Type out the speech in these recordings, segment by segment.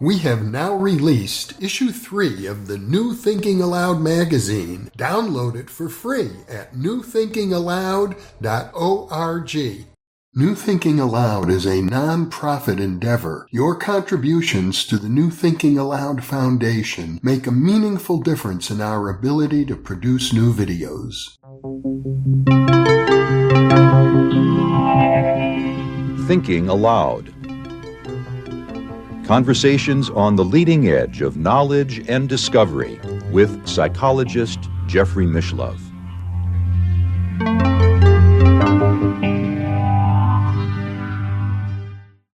We have now released issue 3 of the New Thinking Allowed magazine. Download it for free at newthinkingallowed.org. New Thinking Allowed is a non-profit endeavor. Your contributions to the New Thinking Allowed Foundation make a meaningful difference in our ability to produce new videos. Thinking Allowed Conversations on the leading edge of knowledge and discovery with psychologist Jeffrey Mishlove.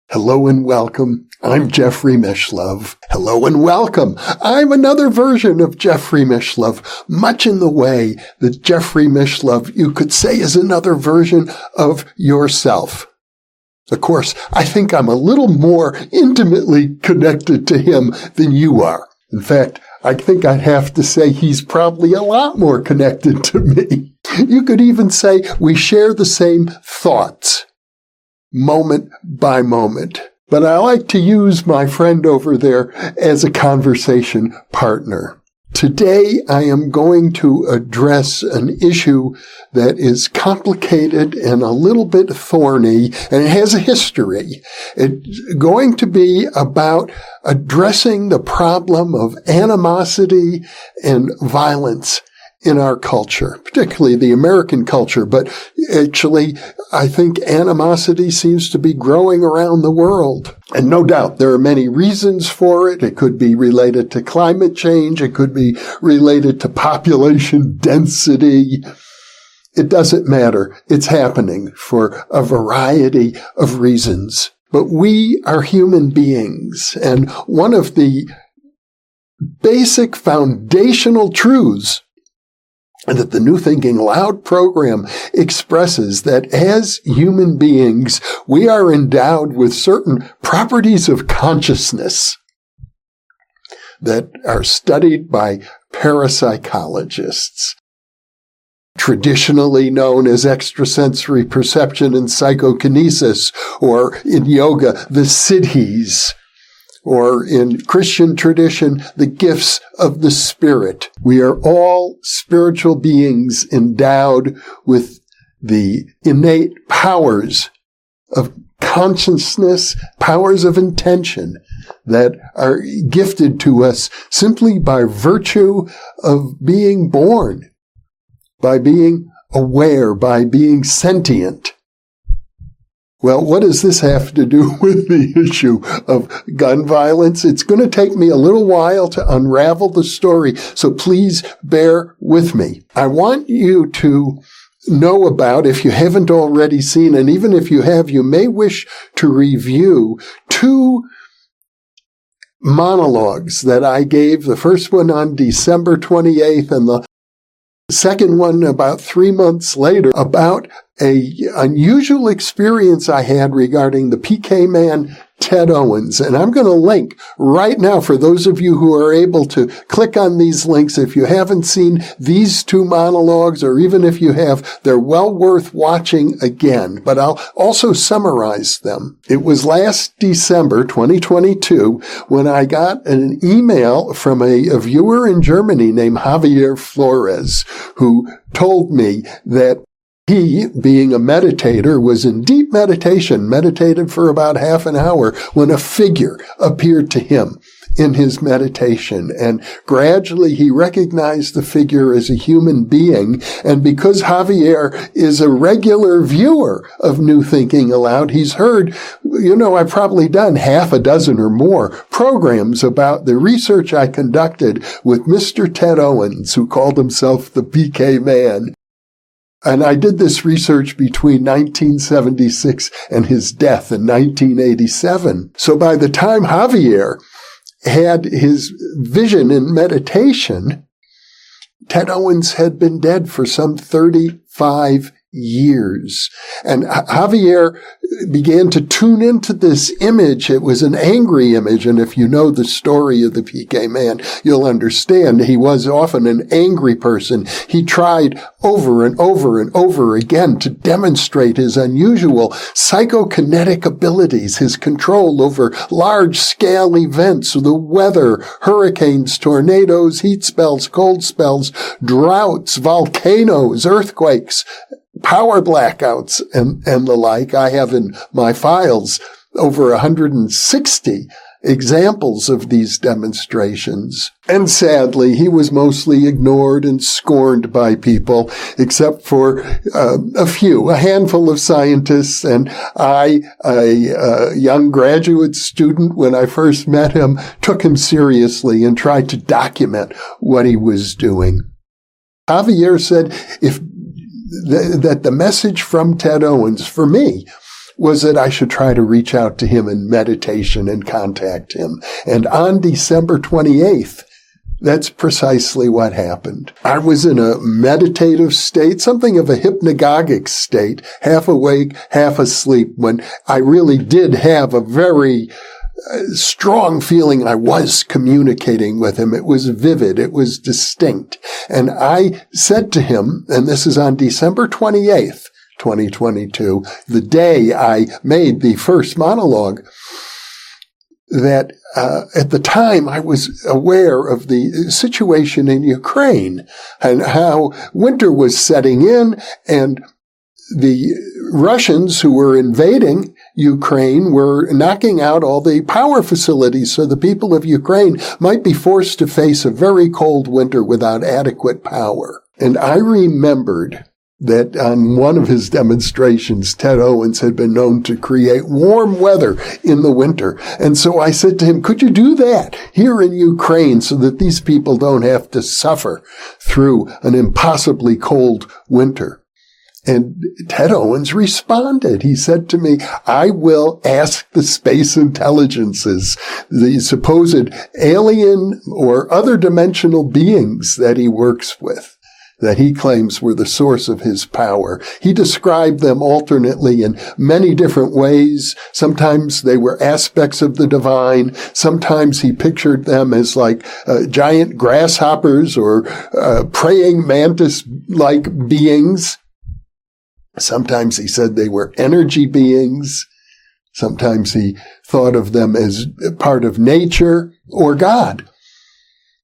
Hello and welcome. I'm Jeffrey Mishlove. Hello and welcome. I'm another version of Jeffrey Mishlove, much in the way that Jeffrey Mishlove, you could say, is another version of yourself. Of course, I think I'm a little more intimately connected to him than you are. In fact, I think I'd have to say he's probably a lot more connected to me. You could even say we share the same thoughts, moment by moment. But I like to use my friend over there as a conversation partner. Today I am going to address an issue that is complicated and a little bit thorny and it has a history. It's going to be about addressing the problem of animosity and violence in our culture, particularly the American culture, but actually I think animosity seems to be growing around the world. And no doubt there are many reasons for it. It could be related to climate change. It could be related to population density. It doesn't matter. It's happening for a variety of reasons. But we are human beings. And one of the basic foundational truths and that the New Thinking Allowed program expresses that as human beings, we are endowed with certain properties of consciousness that are studied by parapsychologists. Traditionally known as extrasensory perception and psychokinesis, or in yoga, the siddhis or in Christian tradition, the gifts of the Spirit. We are all spiritual beings endowed with the innate powers of consciousness, powers of intention that are gifted to us simply by virtue of being born, by being aware, by being sentient. Well, what does this have to do with the issue of gun violence? It's going to take me a little while to unravel the story, so please bear with me. I want you to know about, if you haven't already seen, and even if you have, you may wish to review two monologues that I gave. The first one on December 28th and the second one about three months later about a unusual experience I had regarding the PK man Ted Owens. And I'm going to link right now for those of you who are able to click on these links. If you haven't seen these two monologues, or even if you have, they're well worth watching again. But I'll also summarize them. It was last December 2022 when I got an email from a, a viewer in Germany named Javier Flores who told me that he, being a meditator, was in deep meditation, meditated for about half an hour when a figure appeared to him in his meditation. And gradually he recognized the figure as a human being. And because Javier is a regular viewer of New Thinking Allowed, he's heard, you know, I've probably done half a dozen or more programs about the research I conducted with Mr. Ted Owens, who called himself the PK man. And I did this research between 1976 and his death in 1987. So by the time Javier had his vision in meditation, Ted Owens had been dead for some 35 years. And Javier began to tune into this image. It was an angry image. And if you know the story of the PK man, you'll understand he was often an angry person. He tried over and over and over again to demonstrate his unusual psychokinetic abilities, his control over large scale events, the weather, hurricanes, tornadoes, heat spells, cold spells, droughts, volcanoes, earthquakes, power blackouts and, and the like. I have in my files over 160 examples of these demonstrations. And sadly, he was mostly ignored and scorned by people, except for uh, a few, a handful of scientists. And I, a, a young graduate student, when I first met him, took him seriously and tried to document what he was doing. Javier said, if th- that the message from Ted Owens for me was that I should try to reach out to him in meditation and contact him. And on December 28th, that's precisely what happened. I was in a meditative state, something of a hypnagogic state, half awake, half asleep, when I really did have a very strong feeling I was communicating with him. It was vivid. It was distinct. And I said to him, and this is on December 28th, 2022, the day I made the first monologue, that uh, at the time I was aware of the situation in Ukraine and how winter was setting in and the Russians who were invading Ukraine were knocking out all the power facilities so the people of Ukraine might be forced to face a very cold winter without adequate power. And I remembered that on one of his demonstrations, Ted Owens had been known to create warm weather in the winter. And so I said to him, could you do that here in Ukraine so that these people don't have to suffer through an impossibly cold winter? And Ted Owens responded. He said to me, I will ask the space intelligences, the supposed alien or other dimensional beings that he works with, that he claims were the source of his power. He described them alternately in many different ways. Sometimes they were aspects of the divine. Sometimes he pictured them as like uh, giant grasshoppers or uh, praying mantis-like beings. Sometimes he said they were energy beings. Sometimes he thought of them as part of nature or God.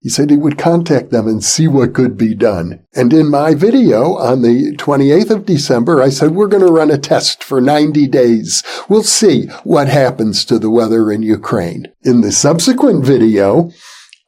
He said he would contact them and see what could be done. And in my video on the 28th of December, I said, we're going to run a test for 90 days. We'll see what happens to the weather in Ukraine. In the subsequent video,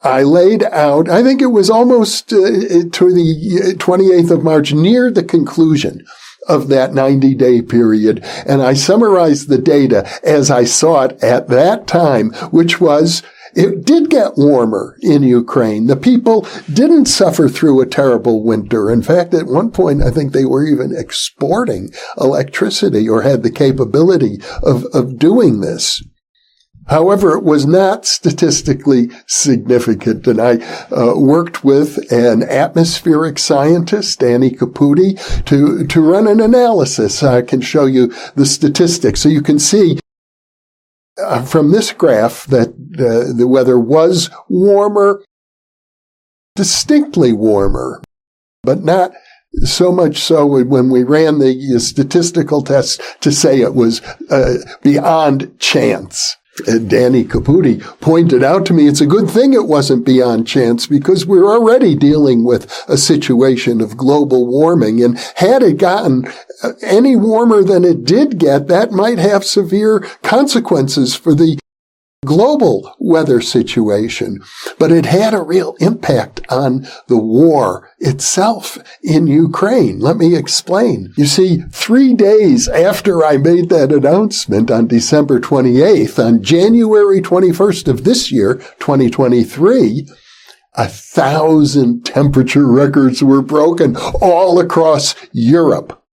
I laid out, I think it was almost uh, to the 28th of March, near the conclusion of that 90 day period. And I summarized the data as I saw it at that time, which was it did get warmer in Ukraine. The people didn't suffer through a terrible winter. In fact, at one point, I think they were even exporting electricity or had the capability of, of doing this. However, it was not statistically significant. And I uh, worked with an atmospheric scientist, Danny Caputi, to, to run an analysis. I can show you the statistics. So you can see uh, from this graph that uh, the weather was warmer, distinctly warmer, but not so much so when we ran the statistical tests to say it was uh, beyond chance. Danny Caputi pointed out to me it's a good thing it wasn't beyond chance because we're already dealing with a situation of global warming. And had it gotten any warmer than it did get, that might have severe consequences for the global weather situation, but it had a real impact on the war itself in Ukraine. Let me explain. You see, three days after I made that announcement on December 28th, on January 21st of this year, 2023, a thousand temperature records were broken all across Europe.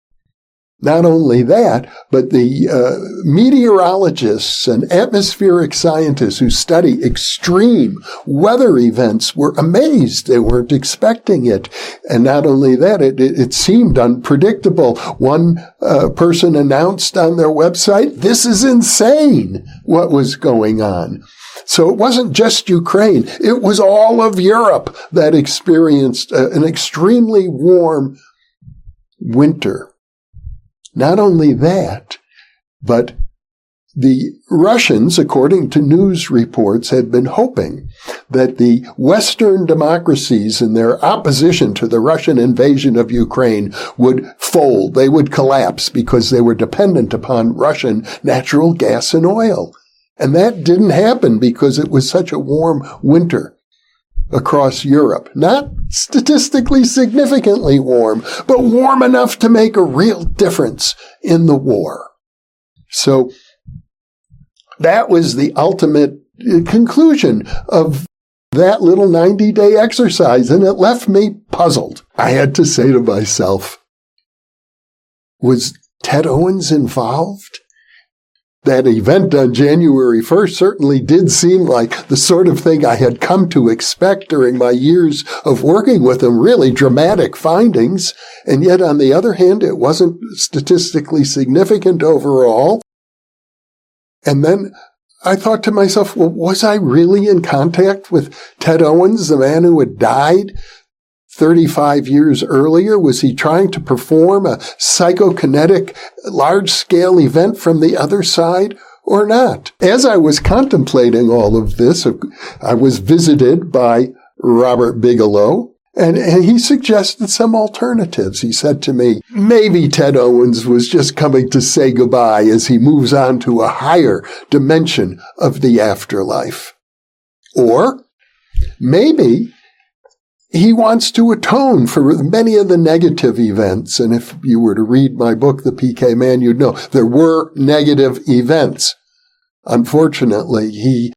Not only that, but the uh, meteorologists and atmospheric scientists who study extreme weather events were amazed. They weren't expecting it. And not only that, it, it, it seemed unpredictable. One uh, person announced on their website, this is insane what was going on. So it wasn't just Ukraine. It was all of Europe that experienced uh, an extremely warm winter. Not only that, but the Russians, according to news reports, had been hoping that the Western democracies in their opposition to the Russian invasion of Ukraine would fold. They would collapse because they were dependent upon Russian natural gas and oil. And that didn't happen because it was such a warm winter across Europe. Not statistically significantly warm, but warm enough to make a real difference in the war. So that was the ultimate uh, conclusion of that little 90 day exercise and it left me puzzled. I had to say to myself, was Ted Owens involved? That event on January 1st certainly did seem like the sort of thing I had come to expect during my years of working with him, really dramatic findings. And yet on the other hand, it wasn't statistically significant overall. And then I thought to myself, well, was I really in contact with Ted Owens, the man who had died 35 years earlier? Was he trying to perform a psychokinetic large scale event from the other side or not? As I was contemplating all of this, I was visited by Robert Bigelow, and, and, he suggested some alternatives. He said to me, maybe Ted Owens was just coming to say goodbye as he moves on to a higher dimension of the afterlife. Or maybe he wants to atone for many of the negative events. And if you were to read my book, The PK Man, you'd know there were negative events. Unfortunately, he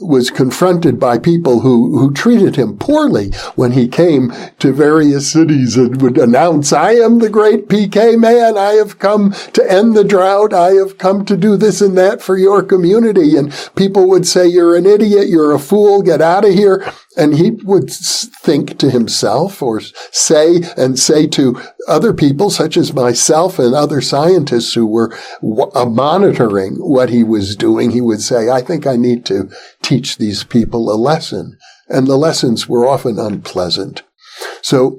was confronted by people who, who treated him poorly when he came to various cities and would announce, I am the great PK man. I have come to end the drought. I have come to do this and that for your community. And people would say, you're an idiot. You're a fool. Get out of here. And he would think to himself or say and say to other people such as myself and other scientists who were uh, monitoring what he was doing, he would say, I think I need to teach these people a lesson. And the lessons were often unpleasant. So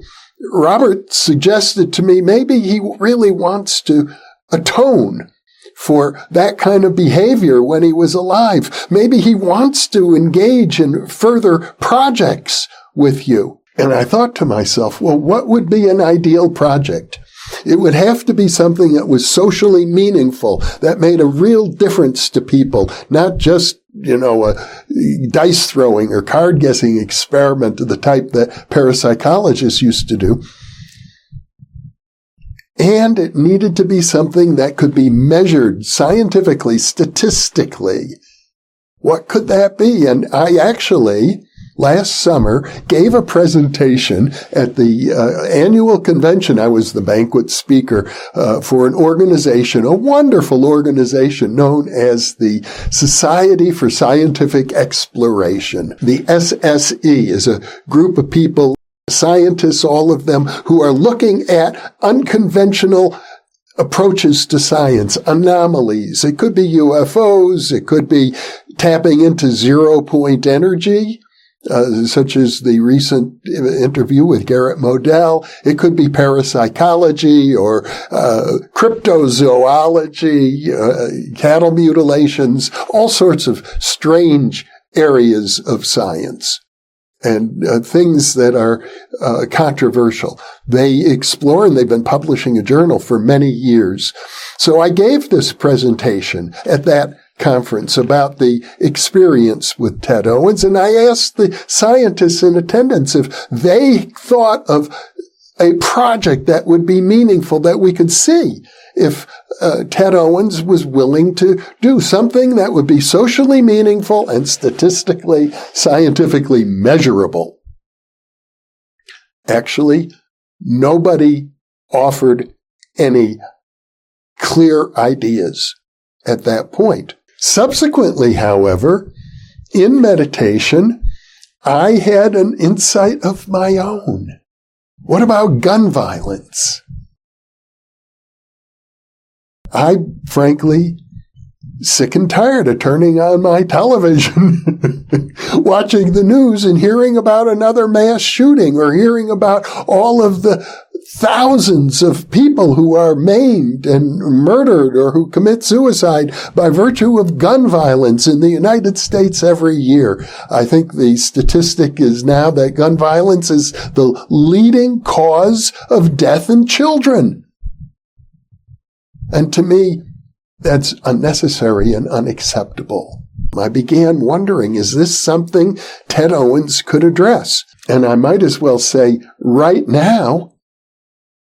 Robert suggested to me maybe he really wants to atone for that kind of behavior when he was alive. Maybe he wants to engage in further projects with you. And I thought to myself, well, what would be an ideal project? It would have to be something that was socially meaningful, that made a real difference to people, not just, you know, a dice throwing or card guessing experiment of the type that parapsychologists used to do. And it needed to be something that could be measured scientifically, statistically. What could that be? And I actually, last summer, gave a presentation at the uh, annual convention. I was the banquet speaker uh, for an organization, a wonderful organization known as the Society for Scientific Exploration. The SSE is a group of people scientists, all of them who are looking at unconventional approaches to science, anomalies. It could be UFOs. It could be tapping into zero point energy. Uh, such as the recent interview with Garret Moddel. It could be parapsychology or uh, cryptozoology, uh, cattle mutilations, all sorts of strange areas of science and uh, things that are uh, controversial. They explore and they've been publishing a journal for many years. So I gave this presentation at that conference about the experience with Ted Owens and I asked the scientists in attendance if they thought of a project that would be meaningful that we could see if uh, Ted Owens was willing to do something that would be socially meaningful and statistically, scientifically measurable. Actually, nobody offered any clear ideas at that point. Subsequently, however, in meditation, I had an insight of my own. What about gun violence? I frankly sick and tired of turning on my television, watching the news and hearing about another mass shooting or hearing about all of the thousands of people who are maimed and murdered or who commit suicide by virtue of gun violence in the United States every year. I think the statistic is now that gun violence is the leading cause of death in children. And to me, that's unnecessary and unacceptable. I began wondering, is this something Ted Owens could address? And I might as well say right now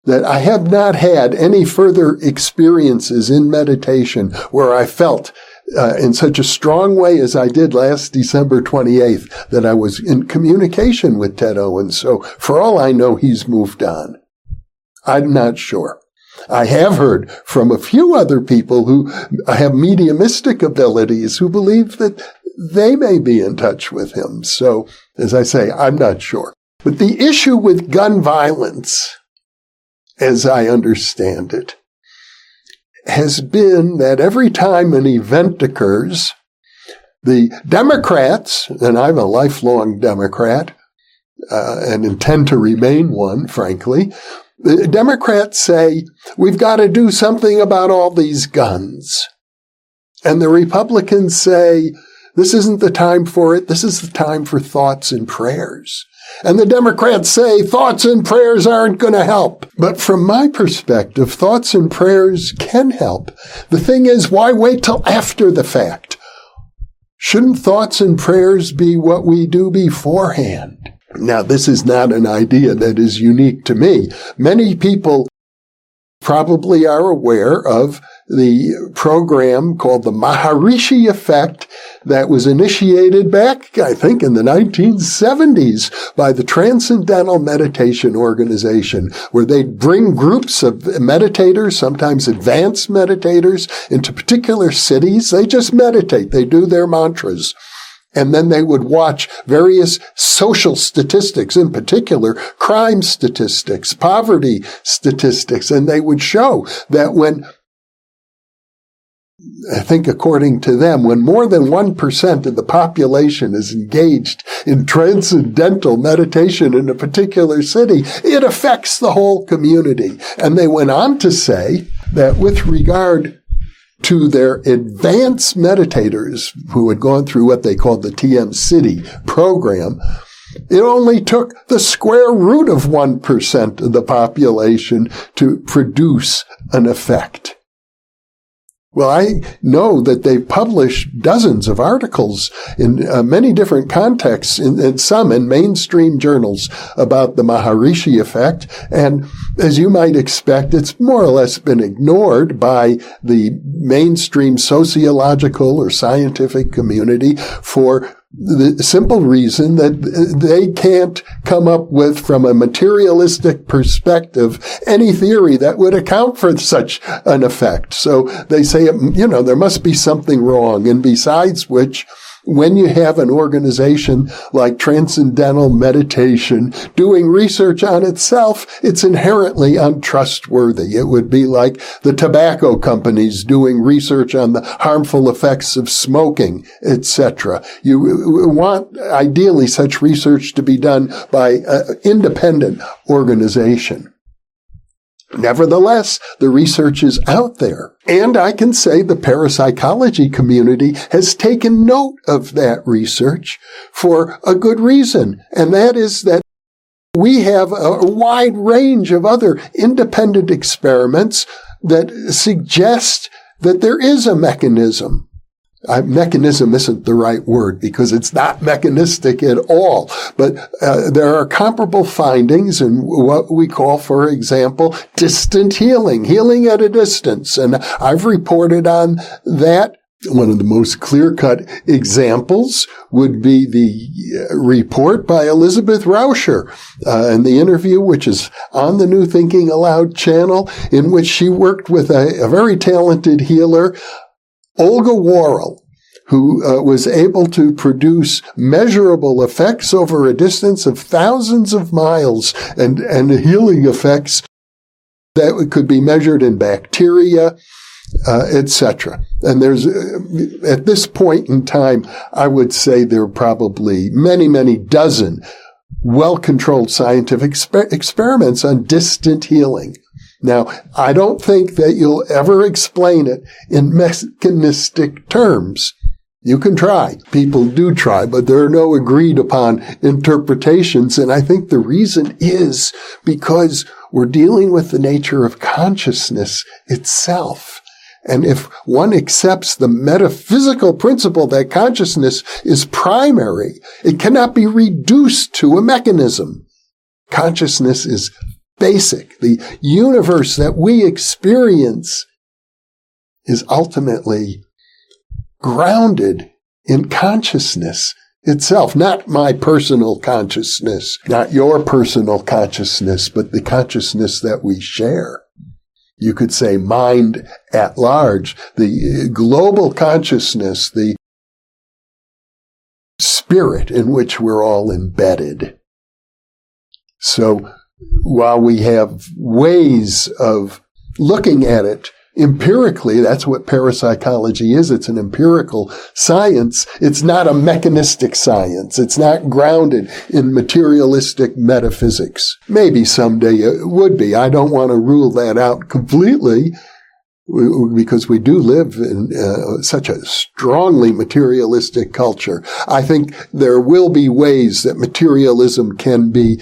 that I have not had any further experiences in meditation where I felt uh, in such a strong way as I did last December 28th that I was in communication with Ted Owens. So for all I know, he's moved on. I'm not sure. I have heard from a few other people who have mediumistic abilities who believe that they may be in touch with him. So, as I say, I'm not sure. But the issue with gun violence, as I understand it, has been that every time an event occurs, the Democrats, and I'm a lifelong Democrat, uh, and intend to remain one, frankly, the Democrats say, we've got to do something about all these guns. And the Republicans say, this isn't the time for it. This is the time for thoughts and prayers. And the Democrats say thoughts and prayers aren't going to help. But from my perspective, thoughts and prayers can help. The thing is, why wait till after the fact? Shouldn't thoughts and prayers be what we do beforehand? Now, this is not an idea that is unique to me. Many people probably are aware of the program called the Maharishi Effect that was initiated back, I think, in the 1970s by the Transcendental Meditation Organization, where they bring groups of meditators, sometimes advanced meditators, into particular cities. They just meditate. They do their mantras. And then they would watch various social statistics, in particular crime statistics, poverty statistics, and they would show that when I think according to them, when more than 1% of the population is engaged in transcendental meditation in a particular city, it affects the whole community. And they went on to say that with regard to their advanced meditators who had gone through what they called the TM-Sidhi program, it only took the square root of 1% of the population to produce an effect. Well, I know that they've published dozens of articles in uh, many different contexts, and some in mainstream journals about the Maharishi effect. And as you might expect, it's more or less been ignored by the mainstream sociological or scientific community for the simple reason that they can't come up with from a materialistic perspective any theory that would account for such an effect. So they say, you know, there must be something wrong. And besides which, when you have an organization like Transcendental Meditation doing research on itself, it's inherently untrustworthy. It would be like the tobacco companies doing research on the harmful effects of smoking, etc. You want ideally such research to be done by an independent organization. Nevertheless, the research is out there. And I can say the parapsychology community has taken note of that research for a good reason. And that is that we have a wide range of other independent experiments that suggest that there is a mechanism mechanism isn't the right word because it's not mechanistic at all. But uh, there are comparable findings in what we call, for example, distant healing, healing at a distance. And I've reported on that one of the most clear-cut examples would be the uh, report by Elizabeth Rauscher uh, and the interview, which is on the New Thinking Allowed channel, in which she worked with a, a very talented healer, Olga Worrell, who uh, was able to produce measurable effects over a distance of thousands of miles and, and healing effects that could be measured in bacteria, uh, etc. And there's, uh, at this point in time, I would say there are probably many, many dozen well-controlled scientific exper- experiments on distant healing. Now, I don't think that you'll ever explain it in mechanistic terms. You can try. People do try, but there are no agreed upon interpretations. And I think the reason is because we're dealing with the nature of consciousness itself. And if one accepts the metaphysical principle that consciousness is primary, it cannot be reduced to a mechanism. Consciousness is basic. The universe that we experience is ultimately grounded in consciousness itself, not my personal consciousness, not your personal consciousness, but the consciousness that we share you could say mind at large, the global consciousness, the spirit in which we're all embedded. So while we have ways of looking at it empirically, that's what parapsychology is. It's an empirical science. It's not a mechanistic science. It's not grounded in materialistic metaphysics. Maybe someday it would be. I don't want to rule that out completely because we do live in uh, such a strongly materialistic culture. I think there will be ways that materialism can be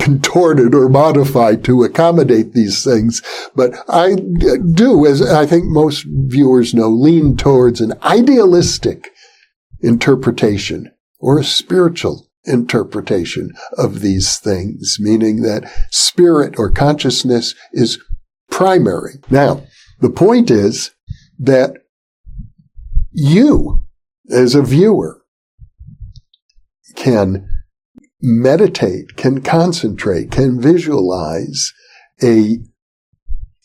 contorted or modified to accommodate these things. But I do, as I think most viewers know, lean towards an idealistic interpretation or a spiritual interpretation of these things, meaning that spirit or consciousness is primary. Now, the point is that you, as a viewer, can meditate, can concentrate, can visualize a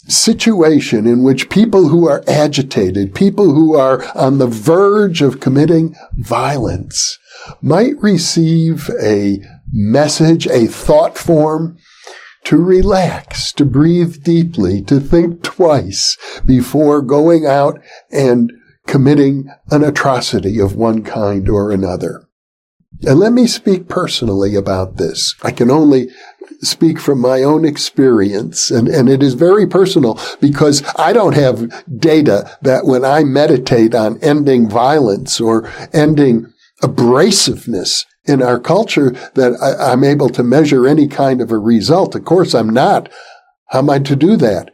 situation in which people who are agitated, people who are on the verge of committing violence might receive a message, a thought form to relax, to breathe deeply, to think twice before going out and committing an atrocity of one kind or another. And let me speak personally about this. I can only speak from my own experience and, and it is very personal because I don't have data that when I meditate on ending violence or ending abrasiveness in our culture that I, I'm able to measure any kind of a result. Of course, I'm not. How am I to do that?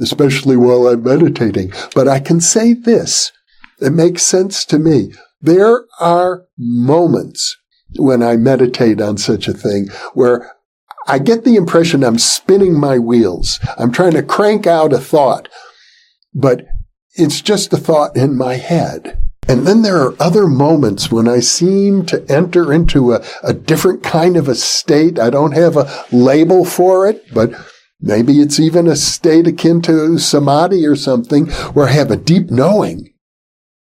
Especially while I'm meditating. But I can say this. It makes sense to me. There are moments when I meditate on such a thing where I get the impression I'm spinning my wheels. I'm trying to crank out a thought, but it's just a thought in my head. And then there are other moments when I seem to enter into a, a different kind of a state. I don't have a label for it, but maybe it's even a state akin to samadhi or something where I have a deep knowing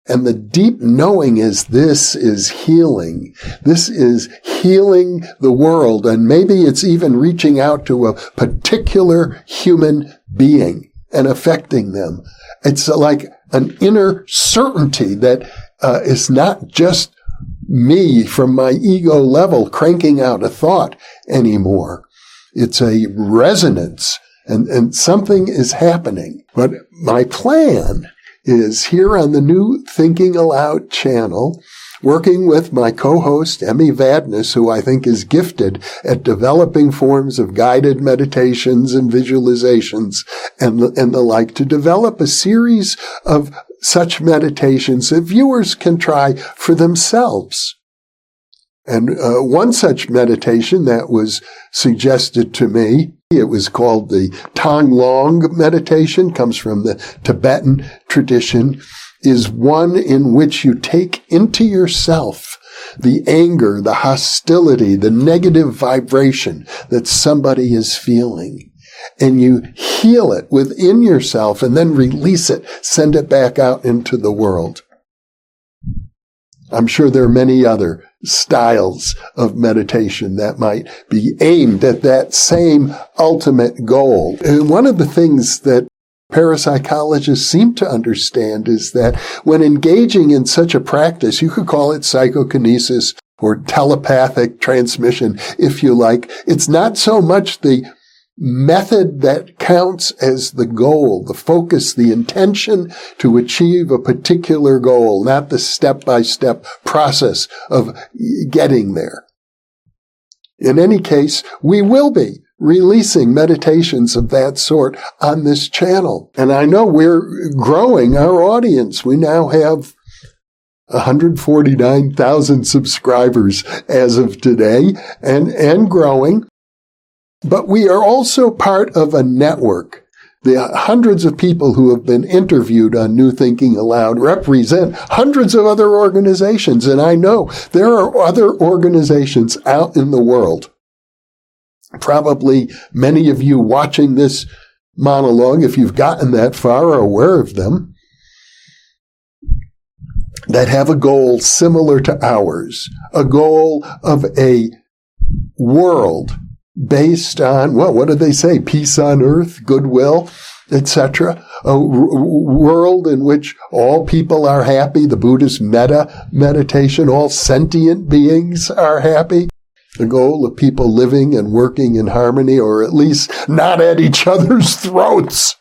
and the deep knowing is this is healing. This is healing the world. And maybe it's even reaching out to a particular human being and affecting them. It's like an inner certainty that uh, is not just me from my ego level cranking out a thought anymore. It's a resonance and, and something is happening. But my plan is here on the new Thinking Allowed channel, working with my co-host, Emmy Vadnais, who I think is gifted at developing forms of guided meditations and visualizations and, and the like to develop a series of such meditations that viewers can try for themselves. And uh, one such meditation that was suggested to me it was called the Tonglen meditation, comes from the Tibetan tradition. is one in which you take into yourself the anger, the hostility, the negative vibration that somebody is feeling. And you heal it within yourself and then release it, send it back out into the world. I'm sure there are many other styles of meditation that might be aimed at that same ultimate goal. And one of the things that parapsychologists seem to understand is that when engaging in such a practice, you could call it psychokinesis or telepathic transmission, if you like. It's not so much the method that counts as the goal, the focus, the intention to achieve a particular goal, not the step by step process of getting there. In any case, we will be releasing meditations of that sort on this channel. And I know we're growing our audience. We now have 149,000 subscribers as of today and, and growing. But we are also part of a network. The hundreds of people who have been interviewed on New Thinking Allowed represent hundreds of other organizations. And I know there are other organizations out in the world. Probably many of you watching this monologue, if you've gotten that far, are aware of them that have a goal similar to ours, a goal of a world based on, well, what did they say? Peace on earth, goodwill, etc. A r- world in which all people are happy. The Buddhist metta meditation, all sentient beings are happy. The goal of people living and working in harmony, or at least not at each other's throats.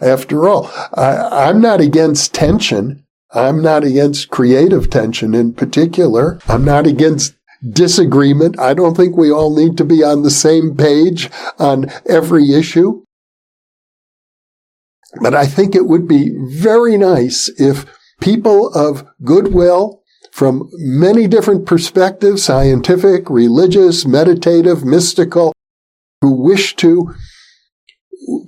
After all, I, I'm not against tension. I'm not against creative tension in particular. I'm not against disagreement. I don't think we all need to be on the same page on every issue. But I think it would be very nice if people of goodwill from many different perspectives, scientific, religious, meditative, mystical, who wish to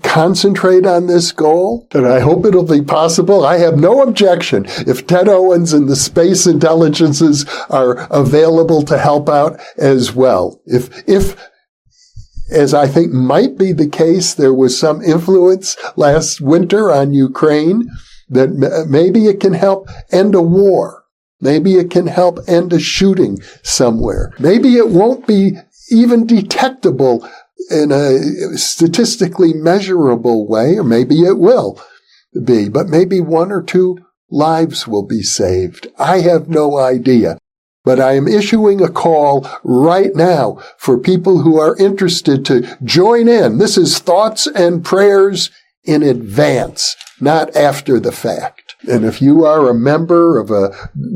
concentrate on this goal, and I hope it'll be possible. I have no objection if Ted Owens and the space intelligences are available to help out as well. If, if, as I think might be the case, there was some influence last winter on Ukraine that maybe it can help end a war. Maybe it can help end a shooting somewhere. Maybe it won't be even detectable in a statistically measurable way, or maybe it will be, but maybe one or two lives will be saved. I have no idea. But I am issuing a call right now for people who are interested to join in. This is thoughts and prayers in advance, not after the fact. And if you are a member of a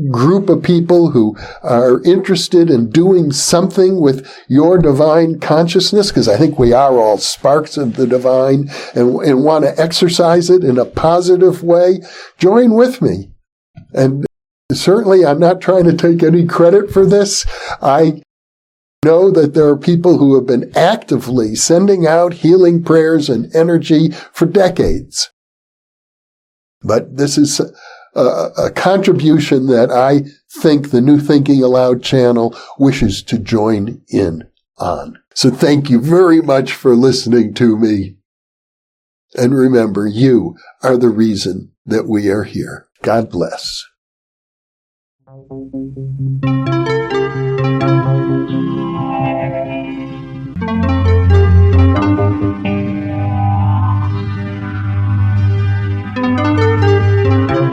group of people who are interested in doing something with your divine consciousness, because I think we are all sparks of the divine and, and want to exercise it in a positive way, join with me. And certainly I'm not trying to take any credit for this. I know that there are people who have been actively sending out healing prayers and energy for decades. But this is a, a, contribution that I think the New Thinking Allowed channel wishes to join in on. So thank you very much for listening to me. And remember, you are the reason that we are here. God bless.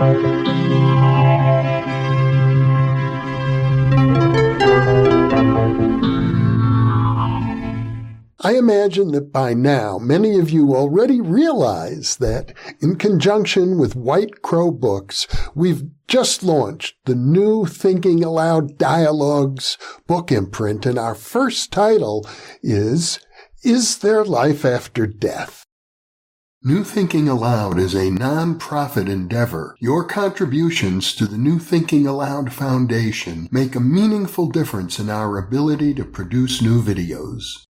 I imagine that by now many of you already realize that in conjunction with White Crow Books, we've just launched the new Thinking Allowed Dialogues book imprint and our first title is Is There Life After Death? New Thinking Allowed is a non-profit endeavor. Your contributions to the New Thinking Allowed Foundation make a meaningful difference in our ability to produce new videos.